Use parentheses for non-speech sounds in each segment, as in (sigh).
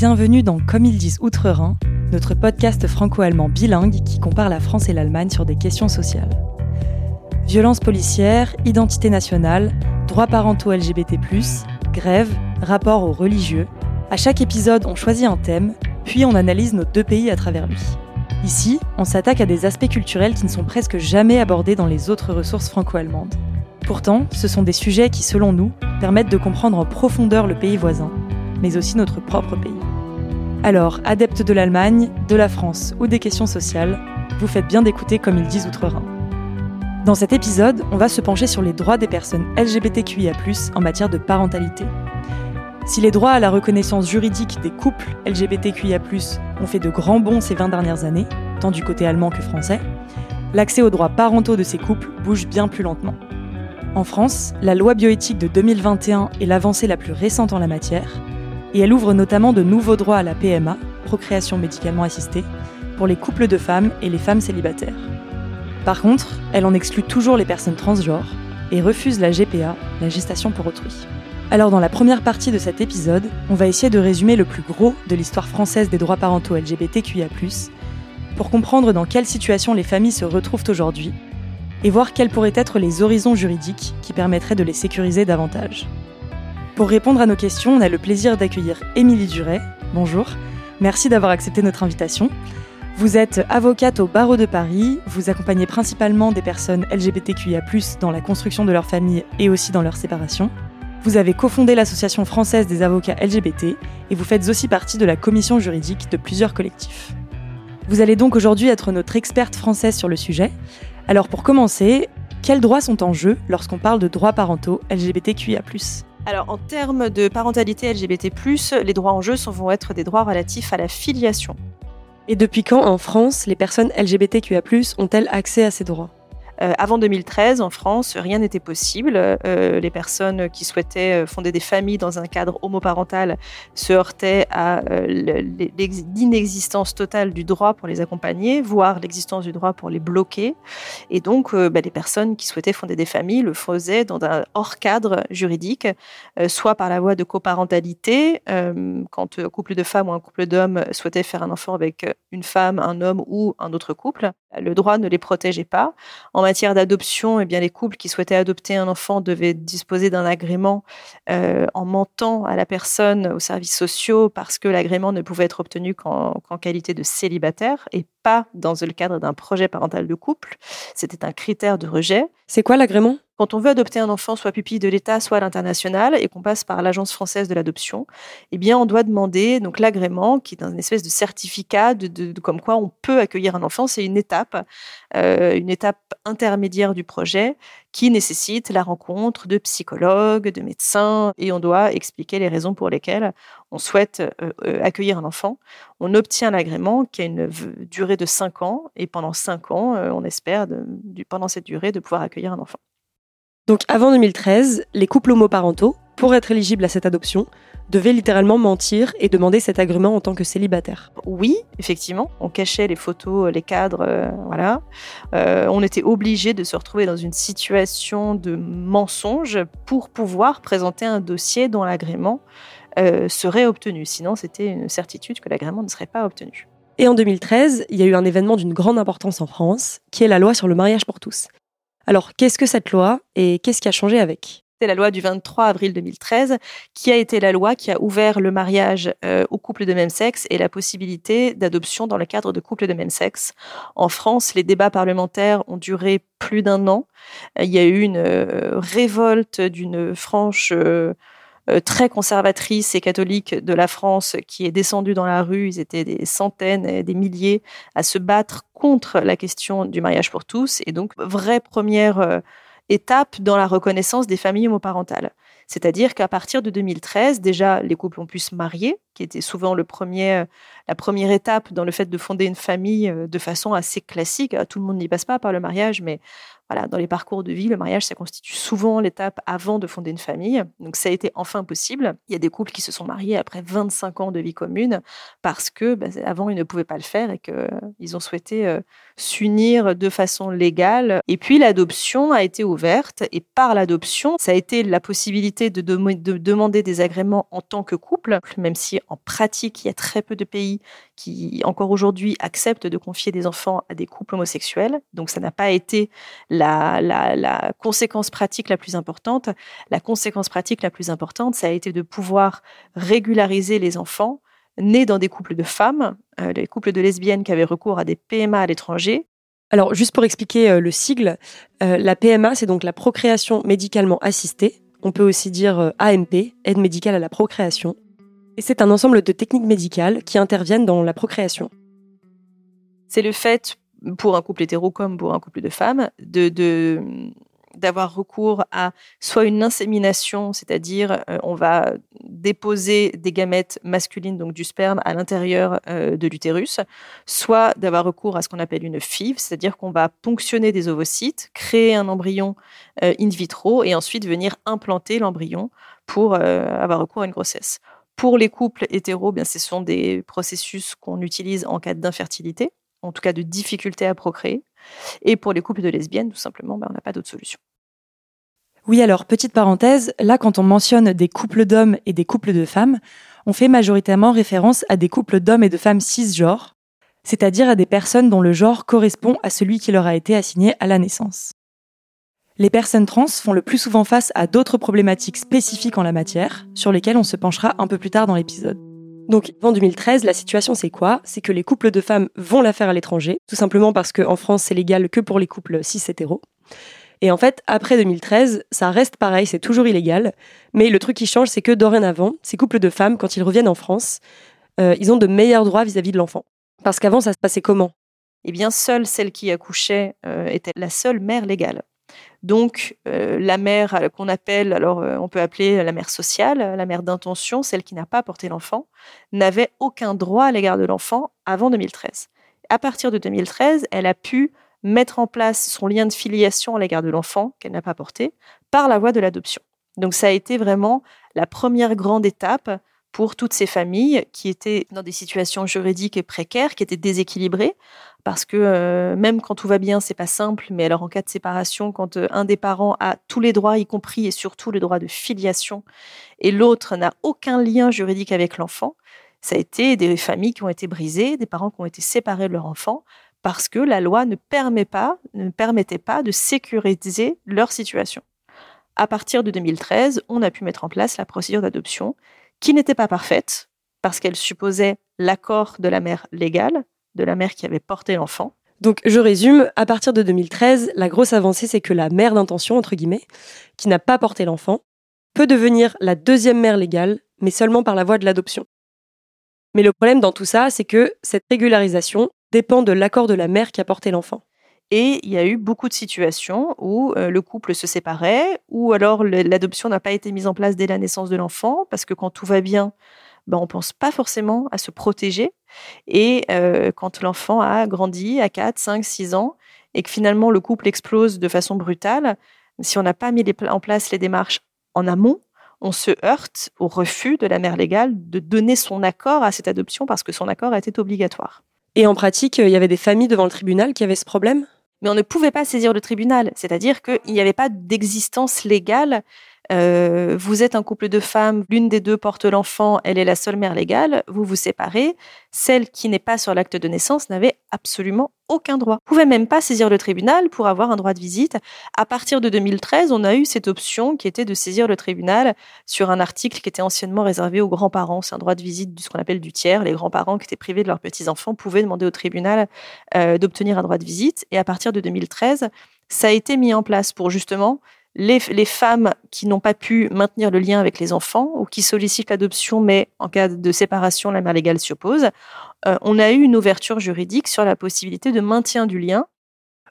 Bienvenue dans Comme ils disent Outre-Rhin, notre podcast franco-allemand bilingue qui compare la France et l'Allemagne sur des questions sociales. Violence policière, identité nationale, droits parentaux LGBT, grève, rapport aux religieux. À chaque épisode, on choisit un thème, puis on analyse nos deux pays à travers lui. Ici, on s'attaque à des aspects culturels qui ne sont presque jamais abordés dans les autres ressources franco-allemandes. Pourtant, ce sont des sujets qui, selon nous, permettent de comprendre en profondeur le pays voisin, mais aussi notre propre pays. Alors, adeptes de l'Allemagne, de la France ou des questions sociales, vous faites bien d'écouter comme ils disent Outre-Rhin. Dans cet épisode, on va se pencher sur les droits des personnes LGBTQIA+, en matière de parentalité. Si les droits à la reconnaissance juridique des couples LGBTQIA+, ont fait de grands bons ces 20 dernières années, tant du côté allemand que français, l'accès aux droits parentaux de ces couples bouge bien plus lentement. En France, la loi bioéthique de 2021 est l'avancée la plus récente en la matière, et elle ouvre notamment de nouveaux droits à la PMA, procréation médicalement assistée, pour les couples de femmes et les femmes célibataires. Par contre, elle en exclut toujours les personnes transgenres et refuse la GPA, la gestation pour autrui. Alors dans la première partie de cet épisode, on va essayer de résumer le plus gros de l'histoire française des droits parentaux LGBTQIA+, pour comprendre dans quelle situation les familles se retrouvent aujourd'hui et voir quels pourraient être les horizons juridiques qui permettraient de les sécuriser davantage. Pour répondre à nos questions, on a le plaisir d'accueillir Émilie Duret. Bonjour. Merci d'avoir accepté notre invitation. Vous êtes avocate au barreau de Paris, vous accompagnez principalement des personnes LGBTQIA+, dans la construction de leur famille et aussi dans leur séparation. Vous avez cofondé l'Association française des avocats LGBT et vous faites aussi partie de la commission juridique de plusieurs collectifs. Vous allez donc aujourd'hui être notre experte française sur le sujet. Alors pour commencer, quels droits sont en jeu lorsqu'on parle de droits parentaux LGBTQIA ⁇ alors, en termes de parentalité LGBT, les droits en jeu vont être des droits relatifs à la filiation. Et depuis quand, en France, les personnes LGBTQIA, ont-elles accès à ces droits? Euh, avant 2013, en France, rien n'était possible. Euh, les personnes qui souhaitaient euh, fonder des familles dans un cadre homoparental se heurtaient à l'inexistence totale du droit pour les accompagner, voire l'existence du droit pour les bloquer. Et donc, bah, les personnes qui souhaitaient fonder des familles le faisaient dans un hors cadre juridique, soit par la voie de coparentalité, quand un couple de femmes ou un couple d'hommes souhaitait faire un enfant avec une femme, un homme ou un autre couple. Le droit ne les protégeait pas. En matière d'adoption, eh bien, les couples qui souhaitaient adopter un enfant devaient disposer d'un agrément euh, en mentant à la personne, aux services sociaux, parce que l'agrément ne pouvait être obtenu qu'en qualité de célibataire pas dans le cadre d'un projet parental de couple. C'était un critère de rejet. C'est quoi l'agrément? Quand on veut adopter un enfant, soit pupille de l'État, soit à l'international, et qu'on passe par l'Agence française de l'adoption, eh bien, on doit demander donc l'agrément, qui est une espèce de certificat de, comme quoi on peut accueillir un enfant. C'est une étape, euh, une étape intermédiaire du projet qui nécessite la rencontre de psychologues, de médecins, et on doit expliquer les raisons pour lesquelles on souhaite euh, euh, accueillir un enfant. On obtient l'agrément qui a une durée de 5 ans, et pendant 5 ans, on espère, pendant cette durée, de pouvoir accueillir un enfant. Donc avant 2013, les couples homoparentaux, pour être éligibles à cette adoption, devaient littéralement mentir et demander cet agrément en tant que célibataire. Oui, effectivement, on cachait les photos, les cadres, euh, voilà. Euh, on était obligé de se retrouver dans une situation de mensonge pour pouvoir présenter un dossier dont l'agrément euh, serait obtenu. Sinon, c'était une certitude que l'agrément ne serait pas obtenu. Et en 2013, il y a eu un événement d'une grande importance en France, qui est la loi sur le mariage pour tous. Alors, qu'est-ce que cette loi et qu'est-ce qui a changé avec? C'est la loi du 23 avril 2013 qui a été la loi qui a ouvert le mariage euh, aux couples de même sexe et la possibilité d'adoption dans le cadre de couples de même sexe. En France, les débats parlementaires ont duré plus d'un an. Il y a eu une euh, révolte d'une franche euh, très conservatrice et catholique de la France qui est descendue dans la rue. Ils étaient des centaines des milliers à se battre contre la question du mariage pour tous. Et donc, vraie première euh, étape dans la reconnaissance des familles homoparentales. C'est-à-dire qu'à partir de 2013, déjà, les couples ont pu se marier, qui était souvent le premier, euh, la première étape dans le fait de fonder une famille euh, de façon assez classique. Tout le monde n'y passe pas par le mariage, mais voilà, dans les parcours de vie, le mariage, ça constitue souvent l'étape avant de fonder une famille. Donc ça a été enfin possible. Il y a des couples qui se sont mariés après 25 ans de vie commune parce que bah, avant, ils ne pouvaient pas le faire et qu'ils ont souhaité euh, s'unir de façon légale. Et puis l'adoption a été ouverte et par l'adoption, ça a été la possibilité de, de demander des agréments en tant que couple, même si en pratique, il y a très peu de pays qui, encore aujourd'hui, acceptent de confier des enfants à des couples homosexuels. Donc ça n'a pas été la, conséquence pratique la plus importante. La conséquence pratique la plus importante, ça a été de pouvoir régulariser les enfants nés dans des couples de femmes, euh, les couples de lesbiennes qui avaient recours à des PMA à l'étranger. Alors, juste pour expliquer euh, le sigle, euh, la PMA, c'est donc la procréation médicalement assistée. On peut aussi dire AMP, aide médicale à la procréation. Et c'est un ensemble de techniques médicales qui interviennent dans la procréation. C'est le fait pour un couple hétéro comme pour un couple de femmes, de, d'avoir recours à soit une insémination, c'est-à-dire euh, on va déposer des gamètes masculines, donc du sperme, à l'intérieur euh, de l'utérus, soit d'avoir recours à ce qu'on appelle une FIV, c'est-à-dire qu'on va ponctionner des ovocytes, créer un embryon euh, in vitro et ensuite venir implanter l'embryon pour avoir recours à une grossesse. Pour les couples hétéros, bien, ce sont des processus qu'on utilise en cas d'infertilité en tout cas de difficulté à procréer. Et pour les couples de lesbiennes, tout simplement, ben, on n'a pas d'autre solution. Oui, alors, petite parenthèse, là, quand on mentionne des couples d'hommes et des couples de femmes, on fait majoritairement référence à des couples d'hommes et de femmes cisgenres, c'est-à-dire à des personnes dont le genre correspond à celui qui leur a été assigné à la naissance. Les personnes trans font le plus souvent face à d'autres problématiques spécifiques en la matière, sur lesquelles on se penchera un peu plus tard dans l'épisode. Donc, en 2013, la situation, c'est quoi? C'est que les couples de femmes vont la faire à l'étranger, tout simplement parce qu'en France, c'est légal que pour les couples cis-hétéros. Et en fait, après 2013, ça reste pareil, c'est toujours illégal. Mais le truc qui change, c'est que dorénavant, ces couples de femmes, quand ils reviennent en France, euh, ils ont de meilleurs droits vis-à-vis de l'enfant. Parce qu'avant, ça se passait comment? Eh bien, seule celle qui accouchait euh, était la seule mère légale. Donc, euh, la mère euh, qu'on appelle, alors euh, on peut appeler la mère sociale, la mère d'intention, celle qui n'a pas porté l'enfant, n'avait aucun droit à l'égard de l'enfant avant 2013. À partir de 2013, elle a pu mettre en place son lien de filiation à l'égard de l'enfant qu'elle n'a pas porté par la voie de l'adoption. Donc, ça a été vraiment la première grande étape pour toutes ces familles qui étaient dans des situations juridiques et précaires, qui étaient déséquilibrées, parce que euh, même quand tout va bien, c'est pas simple, mais alors en cas de séparation, quand euh, un des parents a tous les droits, y compris et surtout le droit de filiation, et l'autre n'a aucun lien juridique avec l'enfant, ça a été des familles qui ont été brisées, des parents qui ont été séparés de leur enfant, parce que la loi ne permet pas, ne permettait pas de sécuriser leur situation. À partir de 2013, on a pu mettre en place la procédure d'adoption, qui n'était pas parfaite, parce qu'elle supposait l'accord de la mère légale, de la mère qui avait porté l'enfant. Donc je résume, à partir de 2013, la grosse avancée, c'est que la mère d'intention, entre guillemets, qui n'a pas porté l'enfant, peut devenir la deuxième mère légale, mais seulement par la voie de l'adoption. Mais le problème dans tout ça, c'est que cette régularisation dépend de l'accord de la mère qui a porté l'enfant. Et il y a eu beaucoup de situations où euh, le couple se séparait, ou alors l'adoption n'a pas été mise en place dès la naissance de l'enfant, parce que quand tout va bien, ben, on pense pas forcément à se protéger. Et euh, quand l'enfant a grandi à 4, 5, 6 ans, et que finalement le couple explose de façon brutale, si on n'a pas mis en place les démarches en amont, on se heurte au refus de la mère légale de donner son accord à cette adoption parce que son accord était obligatoire. Et en pratique, il y avait des familles devant le tribunal qui avaient ce problème? Mais on ne pouvait pas saisir le tribunal, c'est-à-dire qu'il n'y avait pas d'existence légale euh, vous êtes un couple de femmes, l'une des deux porte l'enfant, elle est la seule mère légale, vous vous séparez. Celle qui n'est pas sur l'acte de naissance n'avait absolument aucun droit. Vous pouvez même pas saisir le tribunal pour avoir un droit de visite. À partir de 2013, on a eu cette option qui était de saisir le tribunal sur un article qui était anciennement réservé aux grands-parents. C'est un droit de visite de ce qu'on appelle du tiers. Les grands-parents qui étaient privés de leurs petits-enfants pouvaient demander au tribunal euh, d'obtenir un droit de visite. Et à partir de 2013, ça a été mis en place pour justement les, femmes qui n'ont pas pu maintenir le lien avec les enfants ou qui sollicitent l'adoption, mais en cas de séparation, la mère légale s'y oppose, euh, on a eu une ouverture juridique sur la possibilité de maintien du lien.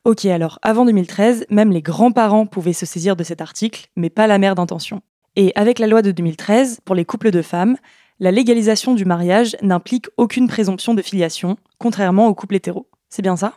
Ok, alors avant 2013, même les grands-parents pouvaient se saisir de cet article, mais pas la mère d'intention. Et avec la loi de 2013, pour les couples de femmes, la légalisation du mariage n'implique aucune présomption de filiation, contrairement aux couples hétéros. C'est bien ça?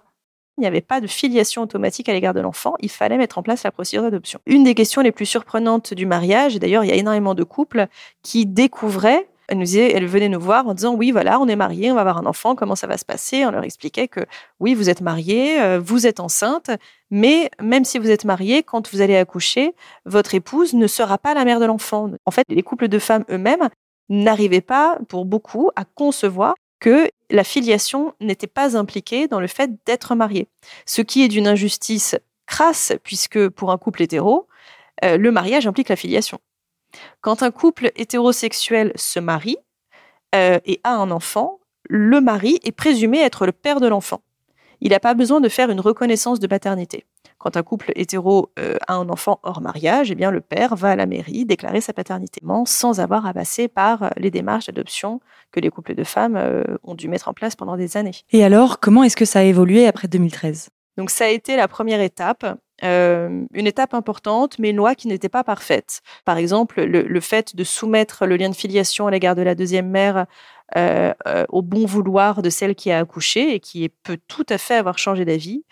Il n'y avait pas de filiation automatique à l'égard de l'enfant, il fallait mettre en place la procédure d'adoption. Une des questions les plus surprenantes du mariage, et d'ailleurs il y a énormément de couples qui découvraient elle nous nous voir en disant oui voilà on est mariés, on va avoir un enfant, comment ça va se passer? On leur expliquait que oui vous êtes mariés, euh, vous êtes enceinte, mais même si vous êtes mariés, quand vous allez accoucher, votre épouse ne sera pas la mère de l'enfant. En fait, les couples de femmes eux-mêmes n'arrivaient pas, pour beaucoup, à concevoir que la filiation n'était pas impliquée dans le fait d'être marié. Ce qui est d'une injustice crasse, puisque pour un couple hétéro, euh, le mariage implique la filiation. Quand un couple hétérosexuel se marie euh, et a un enfant, le mari est présumé être le père de l'enfant. Il n'a pas besoin de faire une reconnaissance de paternité. Quand un couple hétéro euh, a un enfant hors mariage, eh bien le père va à la mairie déclarer sa paternité, sans avoir à passer par les démarches d'adoption que les couples de femmes euh, ont dû mettre en place pendant des années. Et alors, comment est-ce que ça a évolué après 2013 Donc ça a été la première étape. Euh, une étape importante, mais une loi qui n'était pas parfaite. Par exemple, le, fait de soumettre le lien de filiation à l'égard de la deuxième mère euh, au bon vouloir de celle qui a accouché et qui peut tout à fait avoir changé d'avis,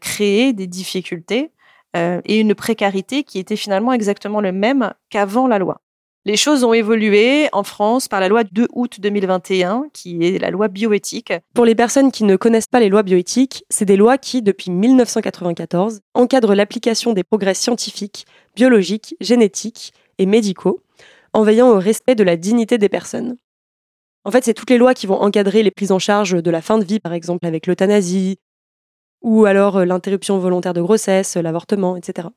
créé des difficultés et une précarité qui était finalement exactement le même qu'avant la loi. Les choses ont évolué en France par la loi 2 août 2021, qui est la loi bioéthique. Pour les personnes qui ne connaissent pas les lois bioéthiques, c'est des lois qui, depuis 1994, encadrent l'application des progrès scientifiques, biologiques, génétiques et médicaux, en veillant au respect de la dignité des personnes. En fait, c'est toutes les lois qui vont encadrer les prises en charge de la fin de vie, par exemple avec l'euthanasie, ou alors euh, l'interruption volontaire de grossesse, l'avortement, etc.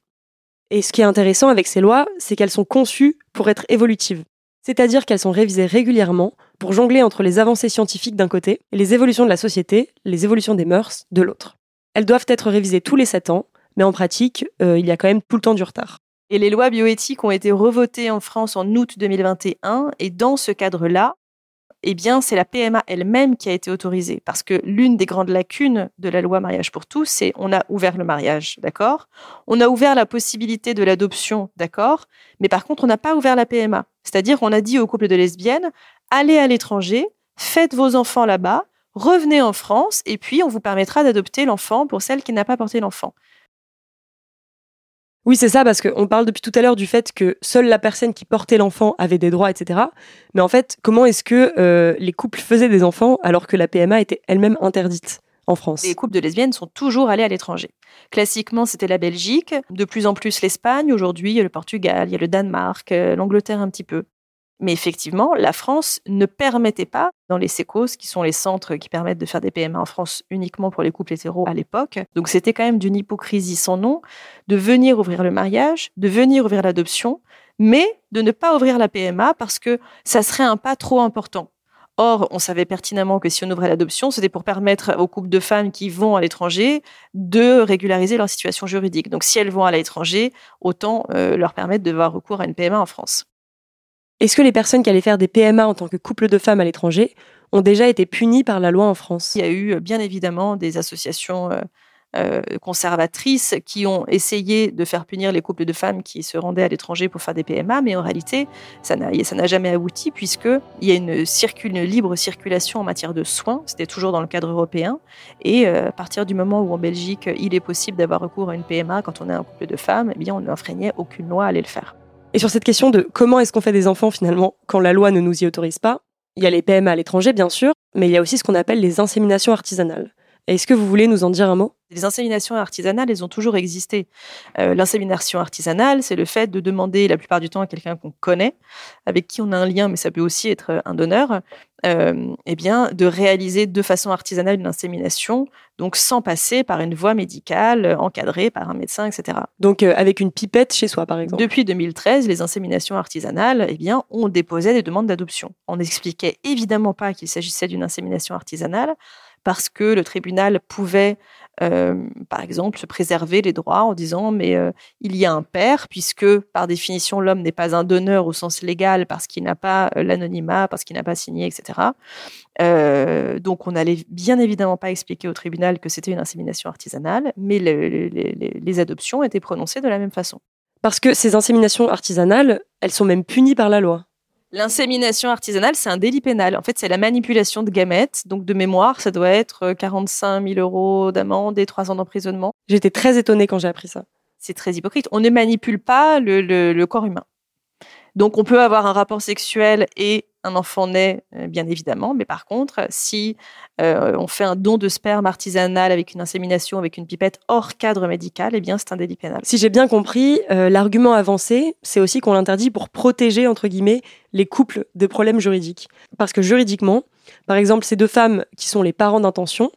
Et ce qui est intéressant avec ces lois, c'est qu'elles sont conçues pour être évolutives. C'est-à-dire qu'elles sont révisées régulièrement pour jongler entre les avancées scientifiques d'un côté et les évolutions de la société, les évolutions des mœurs de l'autre. Elles doivent être révisées tous les 7 ans, mais en pratique, euh, il y a quand même tout le temps du retard. Et les lois bioéthiques ont été revotées en France en août 2021, et dans ce cadre-là, eh bien, c'est la PMA elle-même qui a été autorisée. Parce que l'une des grandes lacunes de la loi mariage pour tous, c'est on a ouvert le mariage, d'accord? On a ouvert la possibilité de l'adoption, d'accord? Mais par contre, on n'a pas ouvert la PMA. C'est-à-dire, on a dit aux couples de lesbiennes, allez à l'étranger, faites vos enfants là-bas, revenez en France, et puis on vous permettra d'adopter l'enfant pour celle qui n'a pas porté l'enfant. Oui, c'est ça, parce qu'on parle depuis tout à l'heure du fait que seule la personne qui portait l'enfant avait des droits, etc. Mais en fait, comment est-ce que euh, les couples faisaient des enfants alors que la PMA était elle-même interdite en France? Les couples de lesbiennes sont toujours allés à l'étranger. Classiquement, c'était la Belgique, de plus en plus l'Espagne, aujourd'hui il y a le Portugal, il y a le Danemark, euh, l'Angleterre un petit peu. Mais effectivement, la France ne permettait pas, dans les SECOS, qui sont les centres qui permettent de faire des PMA en France uniquement pour les couples hétéros à l'époque, donc c'était quand même d'une hypocrisie sans nom, de venir ouvrir le mariage, de venir ouvrir l'adoption, mais de ne pas ouvrir la PMA parce que ça serait un pas trop important. Or, on savait pertinemment que si on ouvrait l'adoption, c'était pour permettre aux couples de femmes qui vont à l'étranger de régulariser leur situation juridique. Donc, si elles vont à l'étranger, autant euh, leur permettre de avoir recours à une PMA en France. Est-ce que les personnes qui allaient faire des PMA en tant que couple de femmes à l'étranger ont déjà été punies par la loi en France? Il y a eu euh, bien évidemment des associations euh, euh, conservatrices qui ont essayé de faire punir les couples de femmes qui se rendaient à l'étranger pour faire des PMA, mais en réalité, ça n'a jamais abouti puisqu'il y a une, libre circulation en matière de soins, c'était toujours dans le cadre européen, et à partir du moment où en Belgique, il est possible d'avoir recours à une PMA quand on est un couple de femmes, eh bien, on n'enfreignait aucune loi à aller le faire. Et sur cette question de comment est-ce qu'on fait des enfants finalement quand la loi ne nous y autorise pas, il y a les PMA à l'étranger bien sûr, mais il y a aussi ce qu'on appelle les inséminations artisanales. Est-ce que vous voulez nous en dire un mot? Les inséminations artisanales, elles ont toujours existé. Euh, l'insémination artisanale, c'est le fait de demander la plupart du temps à quelqu'un qu'on connaît, avec qui on a un lien, mais ça peut aussi être un donneur, euh, eh bien, de réaliser de façon artisanale une insémination, donc sans passer par une voie médicale encadrée par un médecin, etc. Donc euh, avec une pipette chez soi, par exemple. Depuis 2013, les inséminations artisanales, eh bien, on déposait des demandes d'adoption. On n'expliquait évidemment pas qu'il s'agissait d'une insémination artisanale parce que le tribunal pouvait, euh, par exemple, se préserver les droits en disant mais euh, il y a un père, puisque par définition l'homme n'est pas un donneur au sens légal parce qu'il n'a pas euh, l'anonymat, parce qu'il n'a pas signé, etc. donc on n'allait bien évidemment pas expliquer au tribunal que c'était une insémination artisanale, mais les adoptions étaient prononcées de la même façon. Parce que ces inséminations artisanales, elles sont même punies par la loi. L'insémination artisanale, c'est un délit pénal. En fait, c'est la manipulation de gamètes. Donc, de mémoire, ça doit être 45 000 euros d'amende et 3 ans d'emprisonnement. J'étais très étonnée quand j'ai appris ça. C'est très hypocrite. On ne manipule pas le corps humain. Donc, on peut avoir un rapport sexuel et un enfant naît, euh, bien évidemment, mais par contre, si euh, on fait un don de sperme artisanal avec une insémination, avec une pipette hors cadre médical, eh bien, c'est un délit pénal. Si j'ai bien compris, euh, l'argument avancé, c'est aussi qu'on l'interdit pour protéger, les couples de problèmes juridiques. Parce que juridiquement, par exemple, ces deux femmes qui sont les parents d'intention,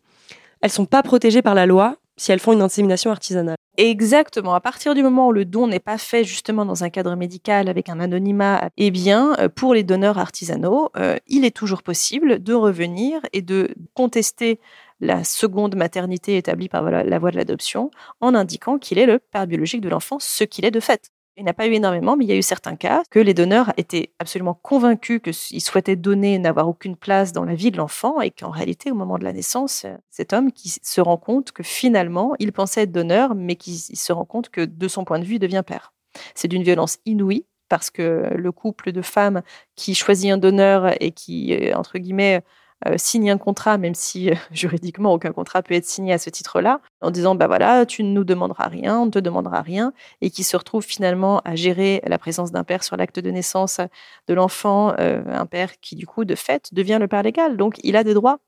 elles sont pas protégées par la loi si elles font une insémination artisanale. Exactement. À partir du moment où le don n'est pas fait justement dans un cadre médical avec un anonymat, eh bien, euh, pour les donneurs artisanaux, euh, il est toujours possible de revenir et de contester la seconde maternité établie par la voie de l'adoption en indiquant qu'il est le père biologique de l'enfant, ce qu'il est de fait. Il n'y a pas eu énormément, mais il y a eu certains cas que les donneurs étaient absolument convaincus qu'ils souhaitaient donner n'avoir aucune place dans la vie de l'enfant et qu'en réalité, au moment de la naissance, cet homme qui se rend compte que finalement, il pensait être donneur, mais qui se rend compte que de son point de vue, il devient père. C'est d'une violence inouïe parce que le couple de femmes qui choisit un donneur et qui, euh, entre guillemets, euh, signe un contrat, même si euh, (laughs) juridiquement aucun contrat peut être signé à ce titre-là, en disant bah voilà, tu ne nous demanderas rien, on ne te demandera rien, et qui se retrouve finalement à gérer la présence d'un père sur l'acte de naissance de l'enfant, euh, un père qui du coup de fait devient le père légal, donc il a des droits.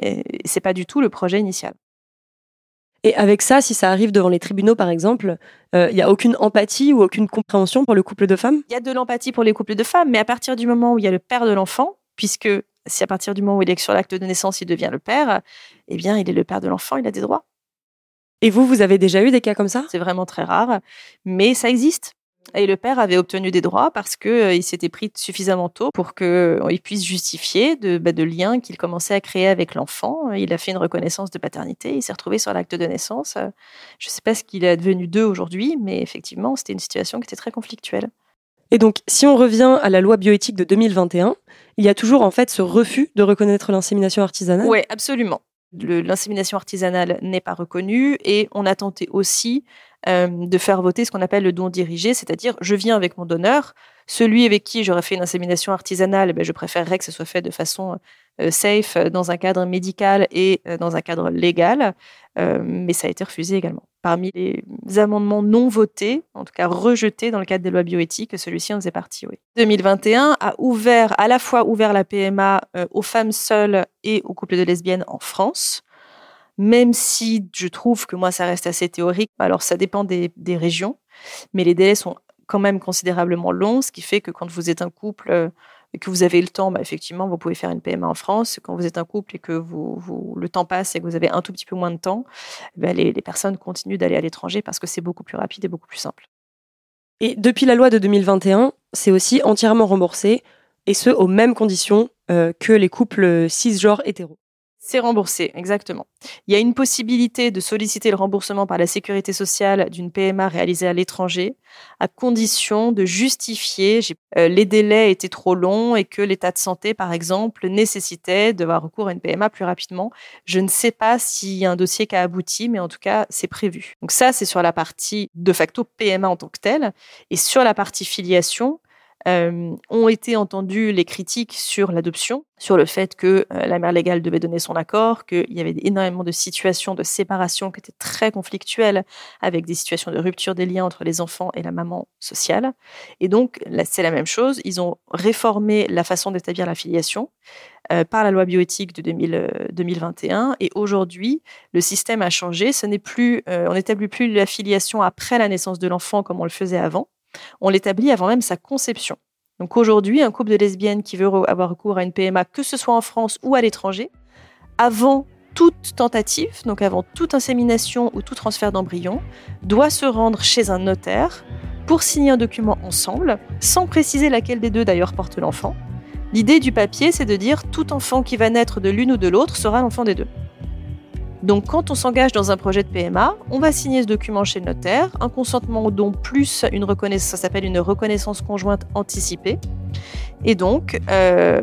Et c'est pas du tout le projet initial. Et avec ça, si ça arrive devant les tribunaux, par exemple, il n'y a aucune empathie ou aucune compréhension pour le couple de femmes? Il y a de l'empathie pour les couples de femmes, mais à partir du moment où il y a le père de l'enfant, puisque si à partir du moment où il est sur l'acte de naissance, il devient le père, eh bien, il est le père de l'enfant, il a des droits. Et vous, vous avez déjà eu des cas comme ça? C'est vraiment très rare, mais ça existe. Et le père avait obtenu des droits parce qu'il euh, s'était pris suffisamment tôt pour qu'il euh, puisse justifier de, bah, de liens qu'il commençait à créer avec l'enfant. Il a fait une reconnaissance de paternité, il s'est retrouvé sur l'acte de naissance. Je ne sais pas ce qu'il est devenu d'eux aujourd'hui, mais effectivement, c'était une situation qui était très conflictuelle. Et donc, si on revient à la loi bioéthique de 2021, il y a toujours en fait ce refus de reconnaître l'insémination artisanale. Oui, absolument. L'insémination artisanale n'est pas reconnue et on a tenté aussi euh, de faire voter ce qu'on appelle le don dirigé, c'est-à-dire je viens avec mon donneur, celui avec qui j'aurais fait une insémination artisanale, ben, je préférerais que ce soit fait de façon euh, safe, dans un cadre médical et euh, dans un cadre légal, mais ça a été refusé également. Parmi les amendements non votés, en tout cas rejetés dans le cadre des lois bioéthiques, celui-ci en faisait partie, oui. 2021 a ouvert, à la fois ouvert la PMA euh, aux femmes seules et aux couples de lesbiennes en France, même si je trouve que moi ça reste assez théorique. Alors ça dépend des, régions, mais les délais sont quand même considérablement longs, ce qui fait que quand vous êtes un couple euh, et que vous avez le temps, bah, effectivement, vous pouvez faire une PMA en France. Quand vous êtes un couple et que vous, le temps passe et que vous avez un tout petit peu moins de temps, bah, les, les personnes continuent d'aller à l'étranger parce que c'est beaucoup plus rapide et beaucoup plus simple. Et depuis la loi de 2021, c'est aussi entièrement remboursé, et ce, aux mêmes conditions euh, que les couples cisgenres hétéros. C'est remboursé, exactement. Il y a une possibilité de solliciter le remboursement par la sécurité sociale d'une PMA réalisée à l'étranger, à condition de justifier euh, les délais étaient trop longs et que l'état de santé, par exemple, nécessitait d'avoir recours à une PMA plus rapidement. Je ne sais pas s'il y a un dossier qui a abouti, mais en tout cas, c'est prévu. Donc ça, c'est sur la partie de facto PMA en tant que telle. Et sur la partie filiation, euh, ont été entendues les critiques sur l'adoption, sur le fait que euh, la mère légale devait donner son accord, qu'il y avait énormément de situations de séparation qui étaient très conflictuelles, avec des situations de rupture des liens entre les enfants et la maman sociale. Et donc, c'est la même chose. Ils ont réformé la façon d'établir la filiation euh, par la loi bioéthique de 2021. Et aujourd'hui, le système a changé. Ce n'est plus, on n'établit plus la filiation après la naissance de l'enfant comme on le faisait avant on l'établit avant même sa conception. Donc aujourd'hui, un couple de lesbiennes qui veut avoir recours à une PMA, que ce soit en France ou à l'étranger, avant toute tentative, donc avant toute insémination ou tout transfert d'embryon, doit se rendre chez un notaire pour signer un document ensemble, sans préciser laquelle des deux d'ailleurs porte l'enfant. L'idée du papier, c'est de dire tout enfant qui va naître de l'une ou de l'autre sera l'enfant des deux. Donc quand on s'engage dans un projet de PMA, on va signer ce document chez le notaire, un consentement au don plus une reconnaissance, ça s'appelle une reconnaissance conjointe anticipée. Et donc, euh,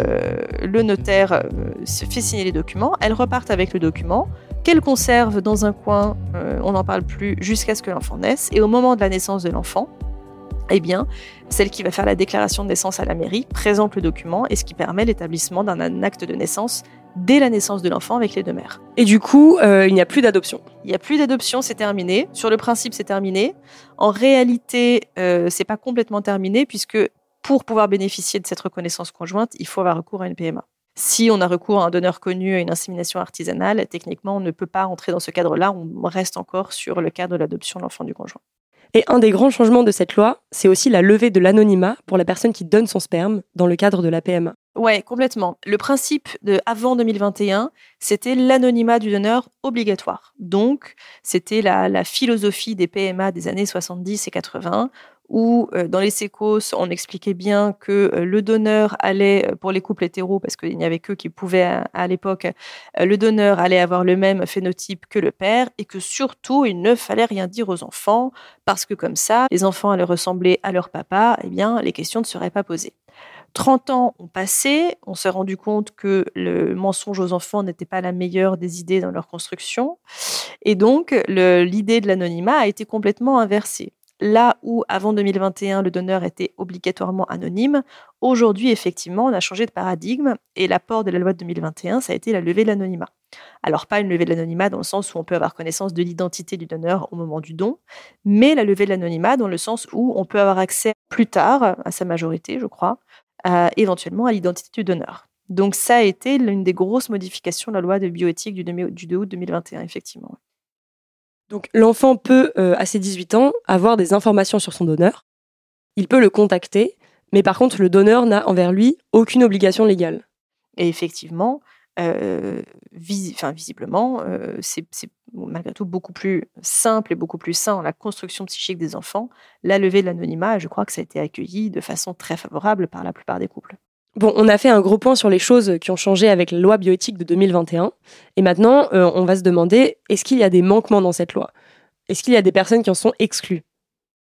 le notaire euh, fait signer les documents, elles repartent avec le document, qu'elles conservent dans un coin, euh, on n'en parle plus, jusqu'à ce que l'enfant naisse. Et au moment de la naissance de l'enfant, eh bien, celle qui va faire la déclaration de naissance à la mairie présente le document et ce qui permet l'établissement d'un acte de naissance dès la naissance de l'enfant avec les deux mères. Et du coup, euh, il n'y a plus d'adoption. Il n'y a plus d'adoption, c'est terminé. Sur le principe, c'est terminé. En réalité, euh, c'est pas complètement terminé puisque pour pouvoir bénéficier de cette reconnaissance conjointe, il faut avoir recours à une PMA. Si on a recours à un donneur connu à une insémination artisanale, techniquement, on ne peut pas entrer dans ce cadre-là. On reste encore sur le cadre de l'adoption de l'enfant du conjoint. Et un des grands changements de cette loi, c'est aussi la levée de l'anonymat pour la personne qui donne son sperme dans le cadre de la PMA. Ouais, complètement. Le principe de avant 2021, c'était l'anonymat du donneur obligatoire. Donc, c'était la, philosophie des PMA des années 70 et 80, où euh, dans les sécos, on expliquait bien que euh, le donneur allait, euh, pour les couples hétéros, parce qu'il n'y avait qu'eux qui pouvaient à, l'époque, le donneur allait avoir le même phénotype que le père, et que surtout, il ne fallait rien dire aux enfants, parce que comme ça, les enfants allaient ressembler à leur papa, eh bien, les questions ne seraient pas posées. 30 ans ont passé, on s'est rendu compte que le mensonge aux enfants n'était pas la meilleure des idées dans leur construction. Et donc, l'idée de l'anonymat a été complètement inversée. Là où avant 2021, le donneur était obligatoirement anonyme, aujourd'hui, effectivement, on a changé de paradigme et l'apport de la loi de 2021, ça a été la levée de l'anonymat. Alors pas une levée de l'anonymat dans le sens où on peut avoir connaissance de l'identité du donneur au moment du don, mais la levée de l'anonymat dans le sens où on peut avoir accès plus tard, à sa majorité, je crois, éventuellement à l'identité du donneur. Donc ça a été l'une des grosses modifications de la loi de bioéthique du 2 août 2021, effectivement. Donc l'enfant peut, euh, à ses 18 ans, avoir des informations sur son donneur. Il peut le contacter, mais par contre, le donneur n'a envers lui aucune obligation légale. Et effectivement, euh, visiblement, euh, c'est malgré tout beaucoup plus simple et beaucoup plus sain la construction psychique des enfants, la levée de l'anonymat, je crois que ça a été accueilli de façon très favorable par la plupart des couples. Bon, on a fait un gros point sur les choses qui ont changé avec la loi bioéthique de 2021. Et maintenant, euh, on va se demander, est-ce qu'il y a des manquements dans cette loi? Est-ce qu'il y a des personnes qui en sont exclues?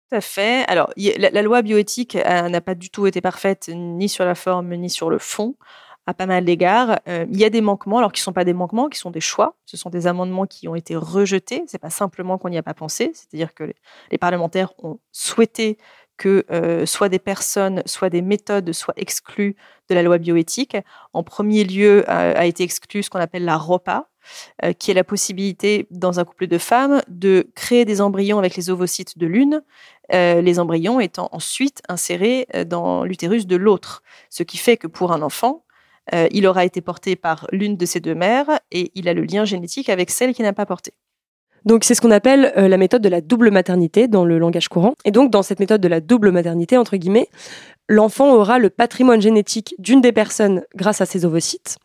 Tout à fait. Alors, la, loi bioéthique n'a pas du tout été parfaite, ni sur la forme, ni sur le fond, à pas mal d'égards. Euh, il y a des manquements, alors qui ne sont pas des manquements, qui sont des choix. Ce sont des amendements qui ont été rejetés. C'est pas simplement qu'on n'y a pas pensé. C'est-à-dire que les parlementaires ont souhaité que euh, soit des personnes, soit des méthodes soient exclues de la loi bioéthique. En premier lieu, euh, a été exclu ce qu'on appelle la ROPA, qui est la possibilité, dans un couple de femmes, de créer des embryons avec les ovocytes de l'une, les embryons étant ensuite insérés dans l'utérus de l'autre. Ce qui fait que pour un enfant, il aura été porté par l'une de ses deux mères et il a le lien génétique avec celle qui n'a pas porté. Donc c'est ce qu'on appelle euh, la méthode de la double maternité dans le langage courant. Et donc dans cette méthode de la double maternité, entre guillemets, l'enfant aura le patrimoine génétique d'une des personnes grâce à ses ovocytes,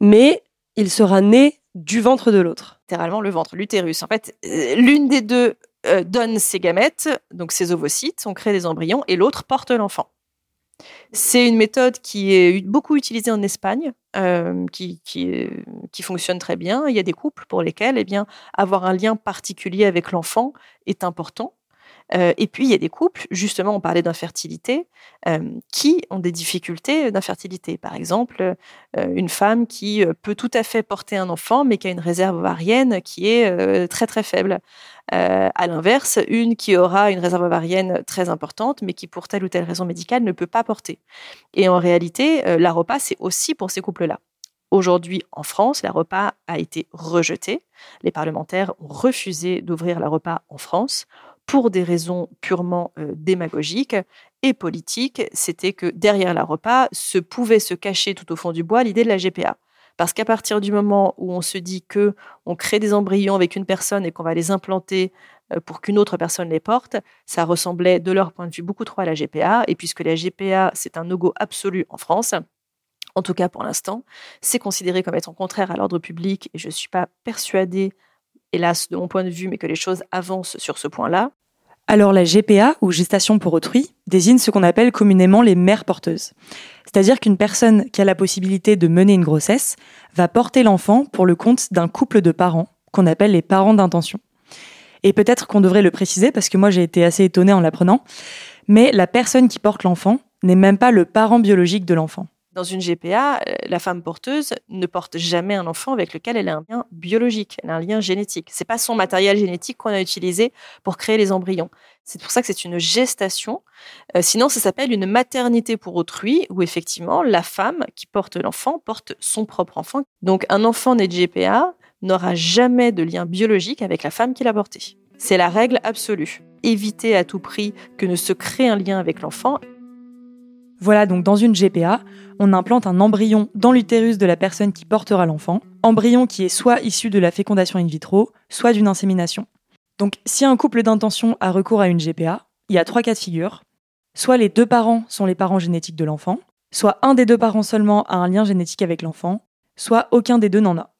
mais il sera né du ventre de l'autre. Littéralement le ventre, l'utérus. En fait, euh, l'une des deux euh, donne ses gamètes, donc ses ovocytes, on crée des embryons, et l'autre porte l'enfant. C'est une méthode qui est beaucoup utilisée en Espagne, euh, qui, qui, fonctionne très bien. Il y a des couples pour lesquels eh bien, avoir un lien particulier avec l'enfant est important. Euh, et puis, il y a des couples, justement, on parlait d'infertilité, euh, qui ont des difficultés d'infertilité. Par exemple, une femme qui peut tout à fait porter un enfant, mais qui a une réserve ovarienne qui est très, très faible. Euh, à l'inverse, une qui aura une réserve ovarienne très importante, mais qui pour telle ou telle raison médicale ne peut pas porter. Et en réalité, euh, la repas, c'est aussi pour ces couples-là. Aujourd'hui, en France, la repas a été rejetée. Les parlementaires ont refusé d'ouvrir la repas en France pour des raisons purement euh, démagogiques et politiques. C'était que derrière la repas se pouvait se cacher tout au fond du bois l'idée de la GPA. Parce qu'à partir du moment où on se dit que on crée des embryons avec une personne et qu'on va les implanter euh, pour qu'une autre personne les porte, ça ressemblait de leur point de vue beaucoup trop à la GPA. Et puisque la GPA, c'est un no-go absolu en France, en tout cas pour l'instant, c'est considéré comme étant contraire à l'ordre public et je ne suis pas persuadée, hélas de mon point de vue, mais que les choses avancent sur ce point-là. Alors la GPA, ou gestation pour autrui, désigne ce qu'on appelle communément les mères porteuses. C'est-à-dire qu'une personne qui a la possibilité de mener une grossesse va porter l'enfant pour le compte d'un couple de parents, qu'on appelle les parents d'intention. Et peut-être qu'on devrait le préciser, parce que moi j'ai été assez étonnée en l'apprenant, mais la personne qui porte l'enfant n'est même pas le parent biologique de l'enfant. Dans une GPA, euh, la femme porteuse ne porte jamais un enfant avec lequel elle a un lien biologique, elle a un lien génétique. C'est pas son matériel génétique qu'on a utilisé pour créer les embryons. C'est pour ça que c'est une gestation. Euh, sinon, ça s'appelle une maternité pour autrui, où effectivement, la femme qui porte l'enfant porte son propre enfant. Donc, un enfant né de GPA n'aura jamais de lien biologique avec la femme qui l'a porté. C'est la règle absolue. Éviter à tout prix que ne se crée un lien avec l'enfant. Voilà donc dans une GPA, on implante un embryon dans l'utérus de la personne qui portera l'enfant, embryon qui est soit issu de la fécondation in vitro, soit d'une insémination. Donc si un couple d'intention a recours à une GPA, il y a trois cas de figure. Soit les deux parents sont les parents génétiques de l'enfant, soit un des deux parents seulement a un lien génétique avec l'enfant, soit aucun des deux n'en a.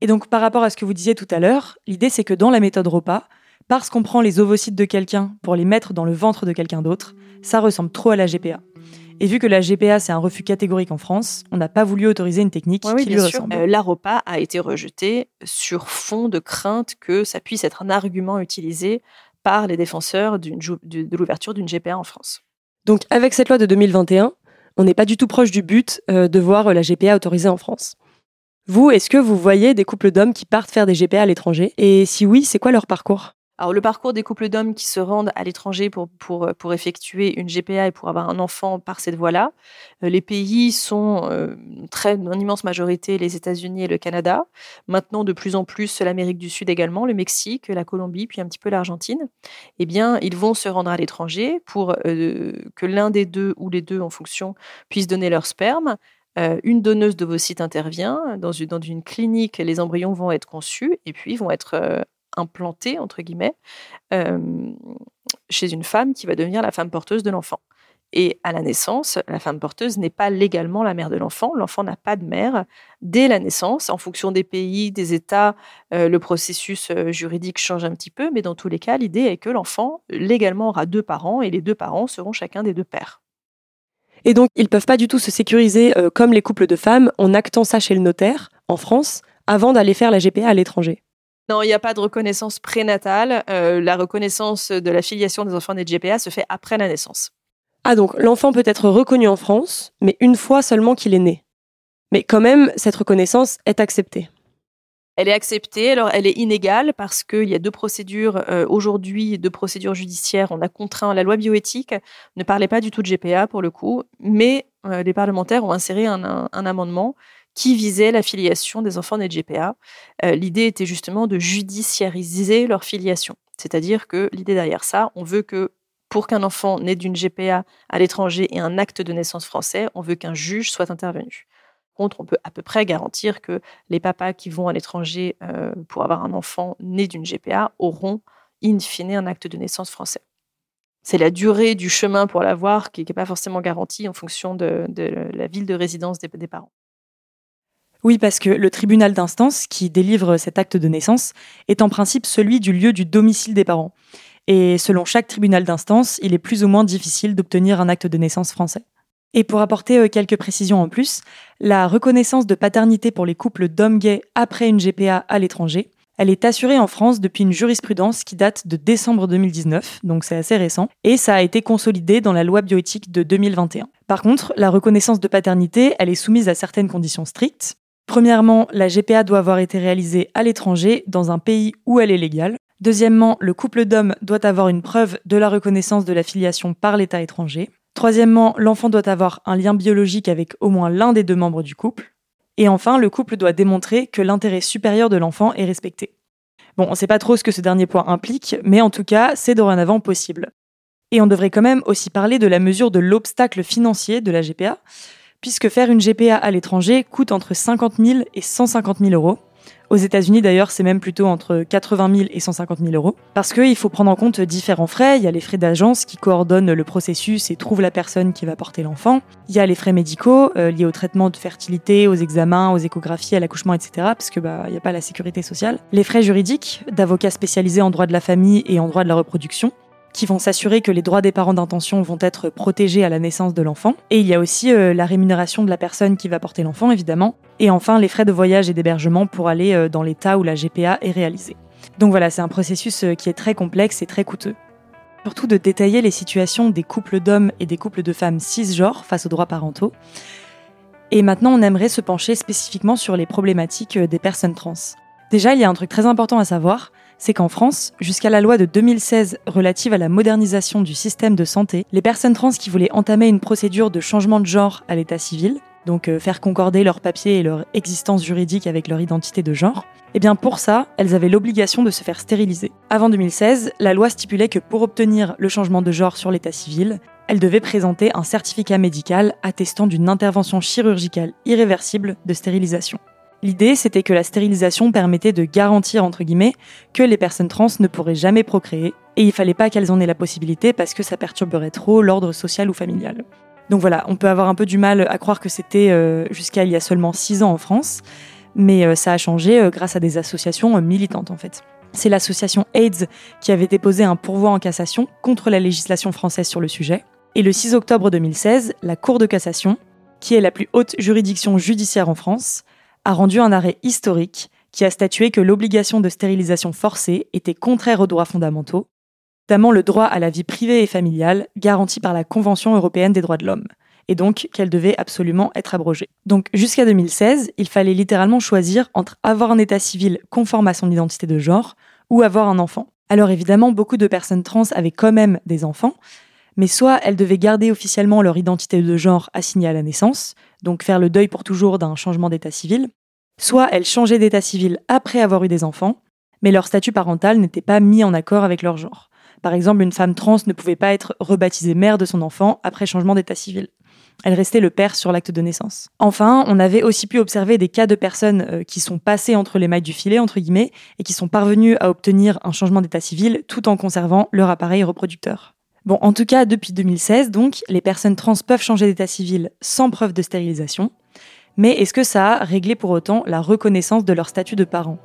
Et donc par rapport à ce que vous disiez tout à l'heure, l'idée c'est que dans la méthode repas, parce qu'on prend les ovocytes de quelqu'un pour les mettre dans le ventre de quelqu'un d'autre, ça ressemble trop à la GPA. Et vu que la GPA, c'est un refus catégorique en France, on n'a pas voulu autoriser une technique qui lui ressemble. Euh, la repas a été rejetée sur fond de crainte que ça puisse être un argument utilisé par les défenseurs de l'ouverture d'une GPA en France. Donc avec cette loi de 2021, on n'est pas du tout proche du but euh, de voir la GPA autorisée en France. Vous, est-ce que vous voyez des couples d'hommes qui partent faire des GPA à l'étranger? Et si oui, c'est quoi leur parcours? Alors, le parcours des couples d'hommes qui se rendent à l'étranger pour, pour, pour, effectuer une GPA et pour avoir un enfant par cette voie-là, euh, les pays sont euh, très, en immense majorité les États-Unis et le Canada. Maintenant, de plus en plus, l'Amérique du Sud également, le Mexique, la Colombie, puis un petit peu l'Argentine. Eh bien, ils vont se rendre à l'étranger pour euh, que l'un des deux ou les deux, en fonction, puissent donner leur sperme. une donneuse d'ovocytes intervient. Dans une, dans une clinique, les embryons vont être conçus et puis vont être implanté, entre guillemets, chez une femme qui va devenir la femme porteuse de l'enfant. Et à la naissance, la femme porteuse n'est pas légalement la mère de l'enfant. L'enfant n'a pas de mère. Dès la naissance, en fonction des pays, des États, le processus juridique change un petit peu, mais dans tous les cas, l'idée est que l'enfant légalement aura deux parents et les deux parents seront chacun des deux pères. Et donc, ils ne peuvent pas du tout se sécuriser comme les couples de femmes en actant ça chez le notaire, en France, avant d'aller faire la GPA à l'étranger. Non, il n'y a pas de reconnaissance prénatale. Euh, la reconnaissance de la filiation des enfants nés de GPA se fait après la naissance. Ah donc l'enfant peut être reconnu en France, mais une fois seulement qu'il est né. Mais quand même, cette reconnaissance est acceptée. Elle est acceptée, alors elle est inégale parce qu'il y a deux procédures euh, aujourd'hui, deux procédures judiciaires. On a contraint la loi bioéthique, ne parlait pas du tout de GPA pour le coup, mais euh, les parlementaires ont inséré un amendement qui visait la filiation des enfants nés de GPA. L'idée était justement de judiciariser leur filiation. C'est-à-dire que l'idée derrière ça, on veut que pour qu'un enfant né d'une GPA à l'étranger ait un acte de naissance français, on veut qu'un juge soit intervenu. Contre, on peut à peu près garantir que les papas qui vont à l'étranger euh, pour avoir un enfant né d'une GPA auront in fine un acte de naissance français. C'est la durée du chemin pour l'avoir qui n'est pas forcément garantie en fonction de, la ville de résidence des parents. Oui, parce que le tribunal d'instance qui délivre cet acte de naissance est en principe celui du lieu du domicile des parents. Et selon chaque tribunal d'instance, il est plus ou moins difficile d'obtenir un acte de naissance français. Et pour apporter euh, quelques précisions en plus, la reconnaissance de paternité pour les couples d'hommes gays après une GPA à l'étranger, elle est assurée en France depuis une jurisprudence qui date de décembre 2019, donc c'est assez récent, et ça a été consolidé dans la loi bioéthique de 2021. Par contre, la reconnaissance de paternité, elle est soumise à certaines conditions strictes, Premièrement, la GPA doit avoir été réalisée à l'étranger, dans un pays où elle est légale. Deuxièmement, le couple d'hommes doit avoir une preuve de la reconnaissance de la filiation par l'État étranger. Troisièmement, l'enfant doit avoir un lien biologique avec au moins l'un des deux membres du couple. Et enfin, le couple doit démontrer que l'intérêt supérieur de l'enfant est respecté. Bon, on ne sait pas trop ce que ce dernier point implique, mais en tout cas, c'est dorénavant possible. Et on devrait quand même aussi parler de la mesure de l'obstacle financier de la GPA, puisque faire une GPA à l'étranger coûte entre 50 000 et 150 000 euros. Aux États-Unis, d'ailleurs, c'est même plutôt entre 80 000 et 150 000 euros. Parce qu'il faut prendre en compte différents frais. Il y a les frais d'agence qui coordonnent le processus et trouvent la personne qui va porter l'enfant. Il y a les frais médicaux euh, liés au traitement de fertilité, aux examens, aux échographies, à l'accouchement, etc. Parce que bah, il n'y a pas la sécurité sociale. Les frais juridiques d'avocats spécialisés en droit de la famille et en droit de la reproduction qui vont s'assurer que les droits des parents d'intention vont être protégés à la naissance de l'enfant. Et il y a aussi euh, la rémunération de la personne qui va porter l'enfant, évidemment. Et enfin, les frais de voyage et d'hébergement pour aller euh, dans l'état où la GPA est réalisée. Donc voilà, c'est un processus euh, qui est très complexe et très coûteux. Surtout de détailler les situations des couples d'hommes et des couples de femmes cisgenres face aux droits parentaux. Et maintenant, on aimerait se pencher spécifiquement sur les problématiques des personnes trans. Déjà, il y a un truc très important à savoir, c'est qu'en France, jusqu'à la loi de 2016 relative à la modernisation du système de santé, les personnes trans qui voulaient entamer une procédure de changement de genre à l'état civil, donc euh, faire concorder leurs papiers et leur existence juridique avec leur identité de genre, eh bien pour ça, elles avaient l'obligation de se faire stériliser. Avant 2016, la loi stipulait que pour obtenir le changement de genre sur l'état civil, elles devaient présenter un certificat médical attestant d'une intervention chirurgicale irréversible de stérilisation. L'idée, c'était que la stérilisation permettait de garantir, entre guillemets, que les personnes trans ne pourraient jamais procréer, et il fallait pas qu'elles en aient la possibilité parce que ça perturberait trop l'ordre social ou familial. Donc voilà, on peut avoir un peu du mal à croire que c'était euh, jusqu'à il y a seulement 6 ans en France, mais euh, ça a changé euh, grâce à des associations militantes en fait. C'est l'association AIDS qui avait déposé un pourvoi en cassation contre la législation française sur le sujet. Et le 6 octobre 2016, la Cour de cassation, qui est la plus haute juridiction judiciaire en France, a rendu un arrêt historique qui a statué que l'obligation de stérilisation forcée était contraire aux droits fondamentaux, notamment le droit à la vie privée et familiale garanti par la Convention européenne des droits de l'homme, et donc qu'elle devait absolument être abrogée. Donc jusqu'à 2016, il fallait littéralement choisir entre avoir un état civil conforme à son identité de genre ou avoir un enfant. Alors évidemment, beaucoup de personnes trans avaient quand même des enfants, mais soit elles devaient garder officiellement leur identité de genre assignée à la naissance, donc faire le deuil pour toujours d'un changement d'état civil, soit elles changeaient d'état civil après avoir eu des enfants, mais leur statut parental n'était pas mis en accord avec leur genre. Par exemple, une femme trans ne pouvait pas être rebaptisée mère de son enfant après changement d'état civil. Elle restait le père sur l'acte de naissance. Enfin, on avait aussi pu observer des cas de personnes euh, qui sont passées entre les mailles du filet, entre guillemets, et qui sont parvenues à obtenir un changement d'état civil tout en conservant leur appareil reproducteur. Bon, en tout cas, depuis 2016, donc, les personnes trans peuvent changer d'état civil sans preuve de stérilisation. Mais est-ce que ça a réglé pour autant la reconnaissance de leur statut de parent?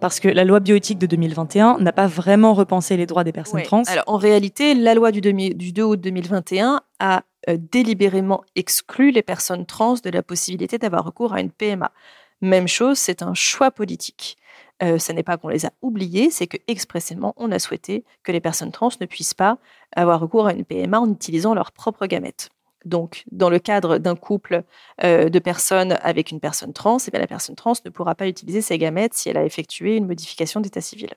Parce que la loi bioéthique de 2021 n'a pas vraiment repensé les droits des personnes trans. Alors en réalité, la loi du, 2 août 2021 a euh, délibérément exclu les personnes trans de la possibilité d'avoir recours à une PMA. Même chose, c'est un choix politique. Euh, ce n'est pas qu'on les a oubliés, c'est que expressément, on a souhaité que les personnes trans ne puissent pas avoir recours à une PMA en utilisant leurs propres gamètes. Donc, dans le cadre d'un couple euh, de personnes avec une personne trans, eh la personne trans ne pourra pas utiliser ses gamètes si elle a effectué une modification d'état civil.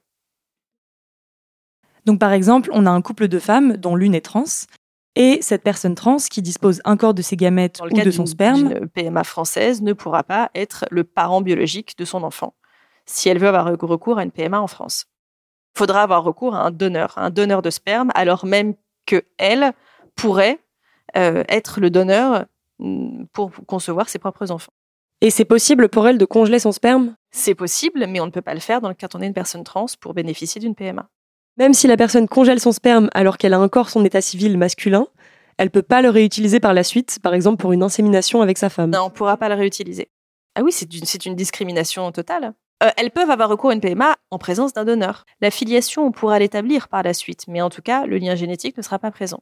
Donc, par exemple, on a un couple de femmes dont l'une est trans, et cette personne trans qui dispose encore de ses gamètes ou de son sperme. Une PMA française ne pourra pas être le parent biologique de son enfant si elle veut avoir recours à une PMA en France. Il faudra avoir recours à un donneur, un donneur de sperme, alors même que elle pourrait euh, être le donneur mm, pour concevoir ses propres enfants. Et c'est possible pour elle de congeler son sperme? C'est possible, mais on ne peut pas le faire dans le cas où on est une personne trans pour bénéficier d'une PMA. Même si la personne congèle son sperme alors qu'elle a encore son état civil masculin, elle peut pas le réutiliser par la suite, par exemple pour une insémination avec sa femme. Non, on pourra pas le réutiliser. Ah oui, c'est une discrimination totale. Euh, elles peuvent avoir recours à une PMA en présence d'un donneur. La filiation, on pourra l'établir par la suite, mais en tout cas, le lien génétique ne sera pas présent.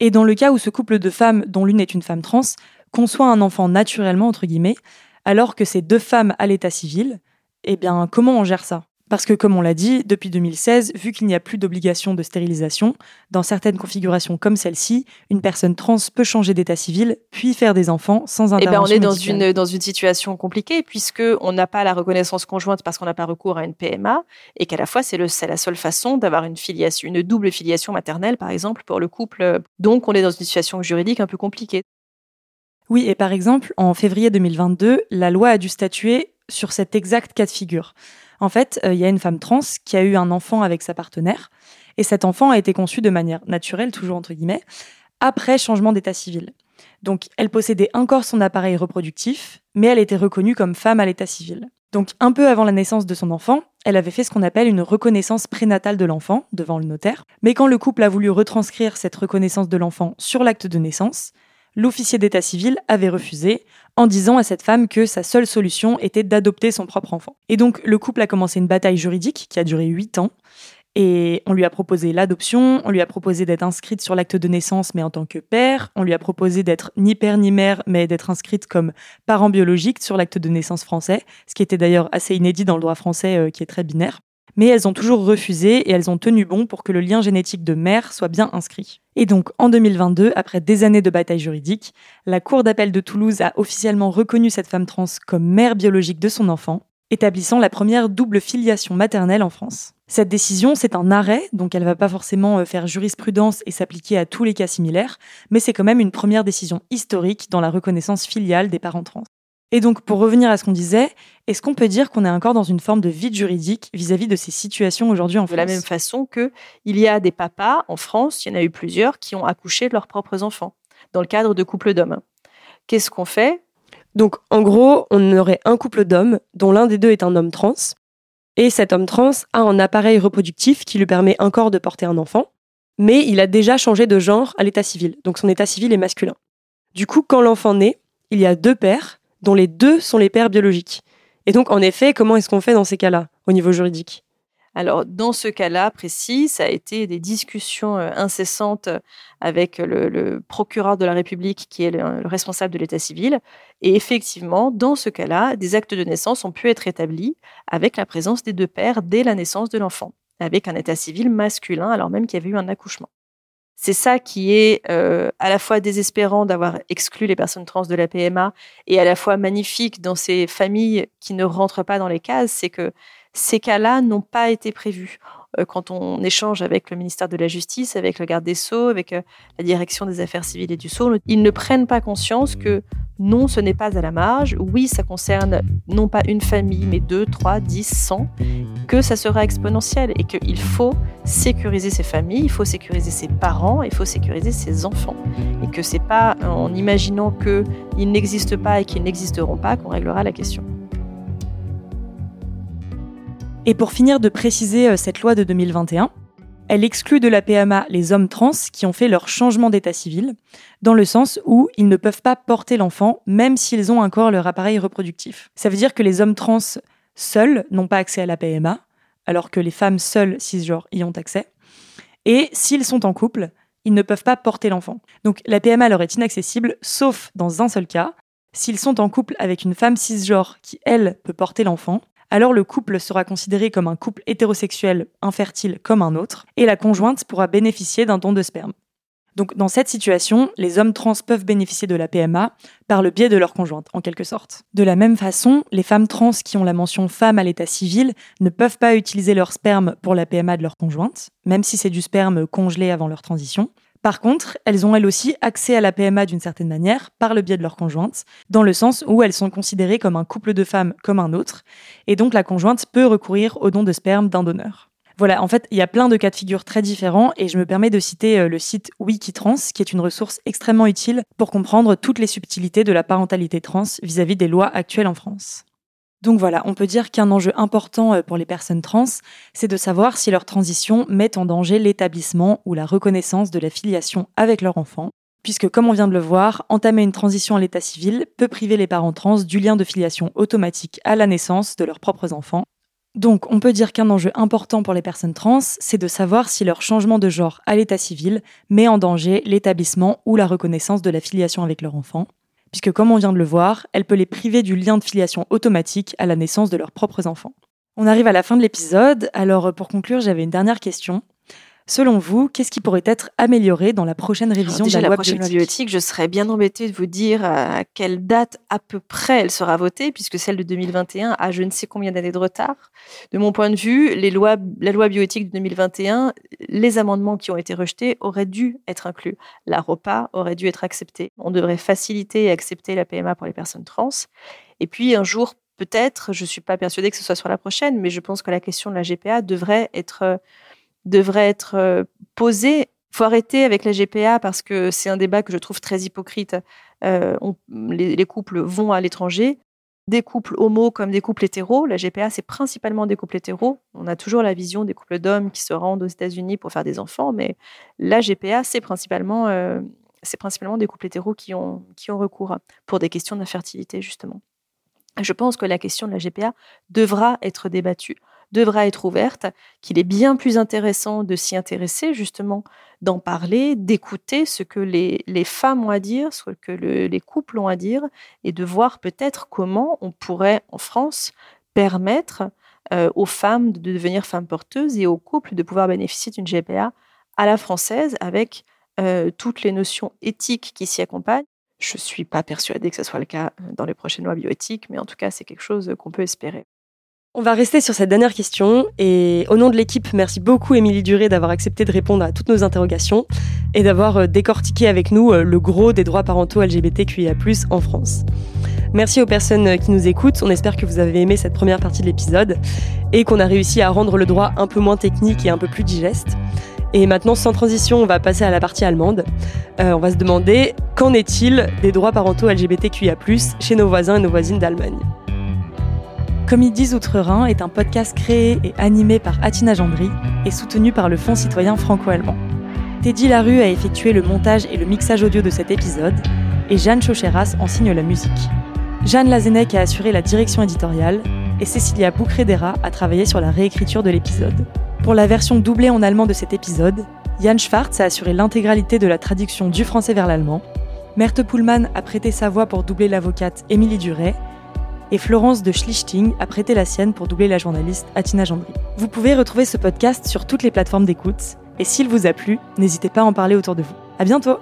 Et dans le cas où ce couple de femmes, dont l'une est une femme trans, conçoit un enfant naturellement, entre guillemets, alors que ces deux femmes à l'état civil, eh bien, comment on gère ça? Parce que, comme on l'a dit, depuis 2016, vu qu'il n'y a plus d'obligation de stérilisation, dans certaines configurations comme celle-ci, une personne trans peut changer d'état civil, puis faire des enfants sans intervention. Eh ben, on est dans une, dans une situation compliquée, puisque on n'a pas la reconnaissance conjointe parce qu'on n'a pas recours à une PMA, et qu'à la fois, c'est la seule façon d'avoir une filiation, une double filiation maternelle, par exemple, pour le couple. Donc, on est dans une situation juridique un peu compliquée. Oui, et par exemple, en février 2022, la loi a dû statuer sur cet exact cas de figure. En fait, euh, il y a une femme trans qui a eu un enfant avec sa partenaire, et cet enfant a été conçu de manière naturelle, toujours entre guillemets, après changement d'état civil. Donc, elle possédait encore son appareil reproductif, mais elle était reconnue comme femme à l'état civil. Donc, un peu avant la naissance de son enfant, elle avait fait ce qu'on appelle une reconnaissance prénatale de l'enfant devant le notaire. Mais quand le couple a voulu retranscrire cette reconnaissance de l'enfant sur l'acte de naissance, l'officier d'état civil avait refusé en disant à cette femme que sa seule solution était d'adopter son propre enfant. Et donc le couple a commencé une bataille juridique qui a duré huit ans. Et on lui a proposé l'adoption, on lui a proposé d'être inscrite sur l'acte de naissance mais en tant que père, on lui a proposé d'être ni père ni mère mais d'être inscrite comme parent biologique sur l'acte de naissance français, ce qui était d'ailleurs assez inédit dans le droit français euh, qui est très binaire. Mais elles ont toujours refusé et elles ont tenu bon pour que le lien génétique de mère soit bien inscrit. Et donc, en 2022, après des années de bataille juridique, la Cour d'appel de Toulouse a officiellement reconnu cette femme trans comme mère biologique de son enfant, établissant la première double filiation maternelle en France. Cette décision, c'est un arrêt, donc elle ne va pas forcément euh, faire jurisprudence et s'appliquer à tous les cas similaires, mais c'est quand même une première décision historique dans la reconnaissance filiale des parents trans. Et donc, pour revenir à ce qu'on disait, est-ce qu'on peut dire qu'on est encore dans une forme de vide juridique vis-à-vis de ces situations aujourd'hui en France De la même façon que il y a des papas en France, il y en a eu plusieurs, qui ont accouché de leurs propres enfants dans le cadre de couples d'hommes. Qu'est-ce qu'on fait? Donc, en gros, on aurait un couple d'hommes dont l'un des deux est un homme trans, et cet homme trans a un appareil reproductif qui lui permet encore de porter un enfant, mais il a déjà changé de genre à l'état civil, donc son état civil est masculin. Du coup, quand l'enfant naît, il y a deux pères dont les deux sont les pères biologiques. Et donc, en effet, comment est-ce qu'on fait dans ces cas-là, au niveau juridique? Alors, dans ce cas-là précis, ça a été des discussions euh, incessantes avec le, procureur de la République, qui est le, le responsable de l'état civil. Et effectivement, dans ce cas-là, des actes de naissance ont pu être établis avec la présence des deux pères dès la naissance de l'enfant, avec un état civil masculin, alors même qu'il y avait eu un accouchement. C'est ça qui est euh, à la fois désespérant d'avoir exclu les personnes trans de la PMA et à la fois magnifique dans ces familles qui ne rentrent pas dans les cases, c'est que ces cas-là n'ont pas été prévus. Euh, quand on échange avec le ministère de la Justice, avec le garde des Sceaux, avec euh, la direction des affaires civiles et du Sceau, ils ne prennent pas conscience que non, ce n'est pas à la marge. Oui, ça concerne non pas une famille, mais deux, trois, dix, cent, que ça sera exponentiel et qu'il faut sécuriser ces familles, il faut sécuriser ses parents, il faut sécuriser ses enfants. Et que c'est pas en imaginant qu'ils n'existent pas et qu'ils n'existeront pas qu'on réglera la question. Et pour finir de préciser euh, cette loi de 2021, elle exclut de la PMA les hommes trans qui ont fait leur changement d'état civil, dans le sens où ils ne peuvent pas porter l'enfant même s'ils ont encore leur appareil reproductif. Ça veut dire que les hommes trans seuls n'ont pas accès à la PMA, alors que les femmes seules cisgenres y ont accès. Et s'ils sont en couple, ils ne peuvent pas porter l'enfant. Donc la PMA leur est inaccessible, sauf dans un seul cas, s'ils sont en couple avec une femme cisgenre qui, elle, peut porter l'enfant, alors le couple sera considéré comme un couple hétérosexuel infertile comme un autre, et la conjointe pourra bénéficier d'un don de sperme. Donc dans cette situation, les hommes trans peuvent bénéficier de la PMA par le biais de leur conjointe, en quelque sorte. De la même façon, les femmes trans qui ont la mention femme à l'état civil ne peuvent pas utiliser leur sperme pour la PMA de leur conjointe, même si c'est du sperme congelé avant leur transition. Par contre, elles ont elles aussi accès à la PMA d'une certaine manière, par le biais de leur conjointe, dans le sens où elles sont considérées comme un couple de femmes comme un autre, et donc la conjointe peut recourir au don de sperme d'un donneur. Voilà, en fait, il y a plein de cas de figure très différents et je me permets de citer euh, le site Wikitrans, qui est une ressource extrêmement utile pour comprendre toutes les subtilités de la parentalité trans vis-à-vis -vis des lois actuelles en France. Donc voilà, on peut dire qu'un enjeu important euh, pour les personnes trans, c'est de savoir si leur transition met en danger l'établissement ou la reconnaissance de la filiation avec leur enfant, puisque comme on vient de le voir, entamer une transition à l'état civil peut priver les parents trans du lien de filiation automatique à la naissance de leurs propres enfants. Donc on peut dire qu'un enjeu important pour les personnes trans, c'est de savoir si leur changement de genre à l'état civil met en danger l'établissement ou la reconnaissance de la filiation avec leur enfant puisque comme on vient de le voir, elle peut les priver du lien de filiation automatique à la naissance de leurs propres enfants. On arrive à la fin de l'épisode, alors pour conclure, j'avais une dernière question. Selon vous, qu'est-ce qui pourrait être amélioré dans la prochaine révision de la, loi prochaine bioéthique Je serais bien embêtée de vous dire à quelle date à peu près elle sera votée, puisque celle de 2021 a je ne sais combien d'années de retard. De mon point de vue, les lois, la loi bioéthique de 2021, les amendements qui ont été rejetés auraient dû être inclus. La ROPA aurait dû être acceptée. On devrait faciliter et accepter la PMA pour les personnes trans. Et puis un jour, peut-être, je ne suis pas persuadée que ce soit sur la prochaine, mais je pense que la question de la GPA devrait être devrait être euh, posée. Faut arrêter avec la GPA parce que c'est un débat que je trouve très hypocrite. Euh, les, couples vont à l'étranger, des couples homo comme des couples hétéros. La GPA, c'est principalement des couples hétéros. On a toujours la vision des couples d'hommes qui se rendent aux États-Unis pour faire des enfants, mais la GPA, c'est principalement, euh, principalement des couples hétéros qui ont, qui ont recours pour des questions d'infertilité, justement. Je pense que la question de la GPA devra être débattue devra être ouverte, qu'il est bien plus intéressant de s'y intéresser, justement, d'en parler, d'écouter ce que les, femmes ont à dire, ce que les couples ont à dire, et de voir peut-être comment on pourrait, en France, permettre aux femmes de devenir femmes porteuses et aux couples de pouvoir bénéficier d'une GPA à la française avec toutes les notions éthiques qui s'y accompagnent. Je ne suis pas persuadée que ce soit le cas dans les prochaines lois bioéthiques, mais en tout cas, c'est quelque chose qu'on peut espérer. On va rester sur cette dernière question et au nom de l'équipe, merci beaucoup Émilie Duré d'avoir accepté de répondre à toutes nos interrogations et d'avoir euh, décortiqué avec nous euh, le gros des droits parentaux LGBTQIA+ en France. Merci aux personnes euh, qui nous écoutent, on espère que vous avez aimé cette première partie de l'épisode et qu'on a réussi à rendre le droit un peu moins technique et un peu plus digeste. Et maintenant, sans transition, on va passer à la partie allemande. on va se demander qu'en est-il des droits parentaux LGBTQIA+, chez nos voisins et nos voisines d'Allemagne? Disent Outre-Rhin est un podcast créé et animé par Atina Gendry et soutenu par le Fonds citoyen franco-allemand. Teddy Larue a effectué le montage et le mixage audio de cet épisode et Jeanne Chocheras en signe la musique. Jeanne Lazenec a assuré la direction éditoriale et Cecilia Boucredera a travaillé sur la réécriture de l'épisode. Pour la version doublée en allemand de cet épisode, Jan Schwartz a assuré l'intégralité de la traduction du français vers l'allemand. Merthe Pullman a prêté sa voix pour doubler l'avocate Émilie Duret et Florence de Schlichting a prêté la sienne pour doubler la journaliste Atina Gendry. Vous pouvez retrouver ce podcast sur toutes les plateformes d'écoute, et s'il vous a plu, n'hésitez pas à en parler autour de vous. À bientôt!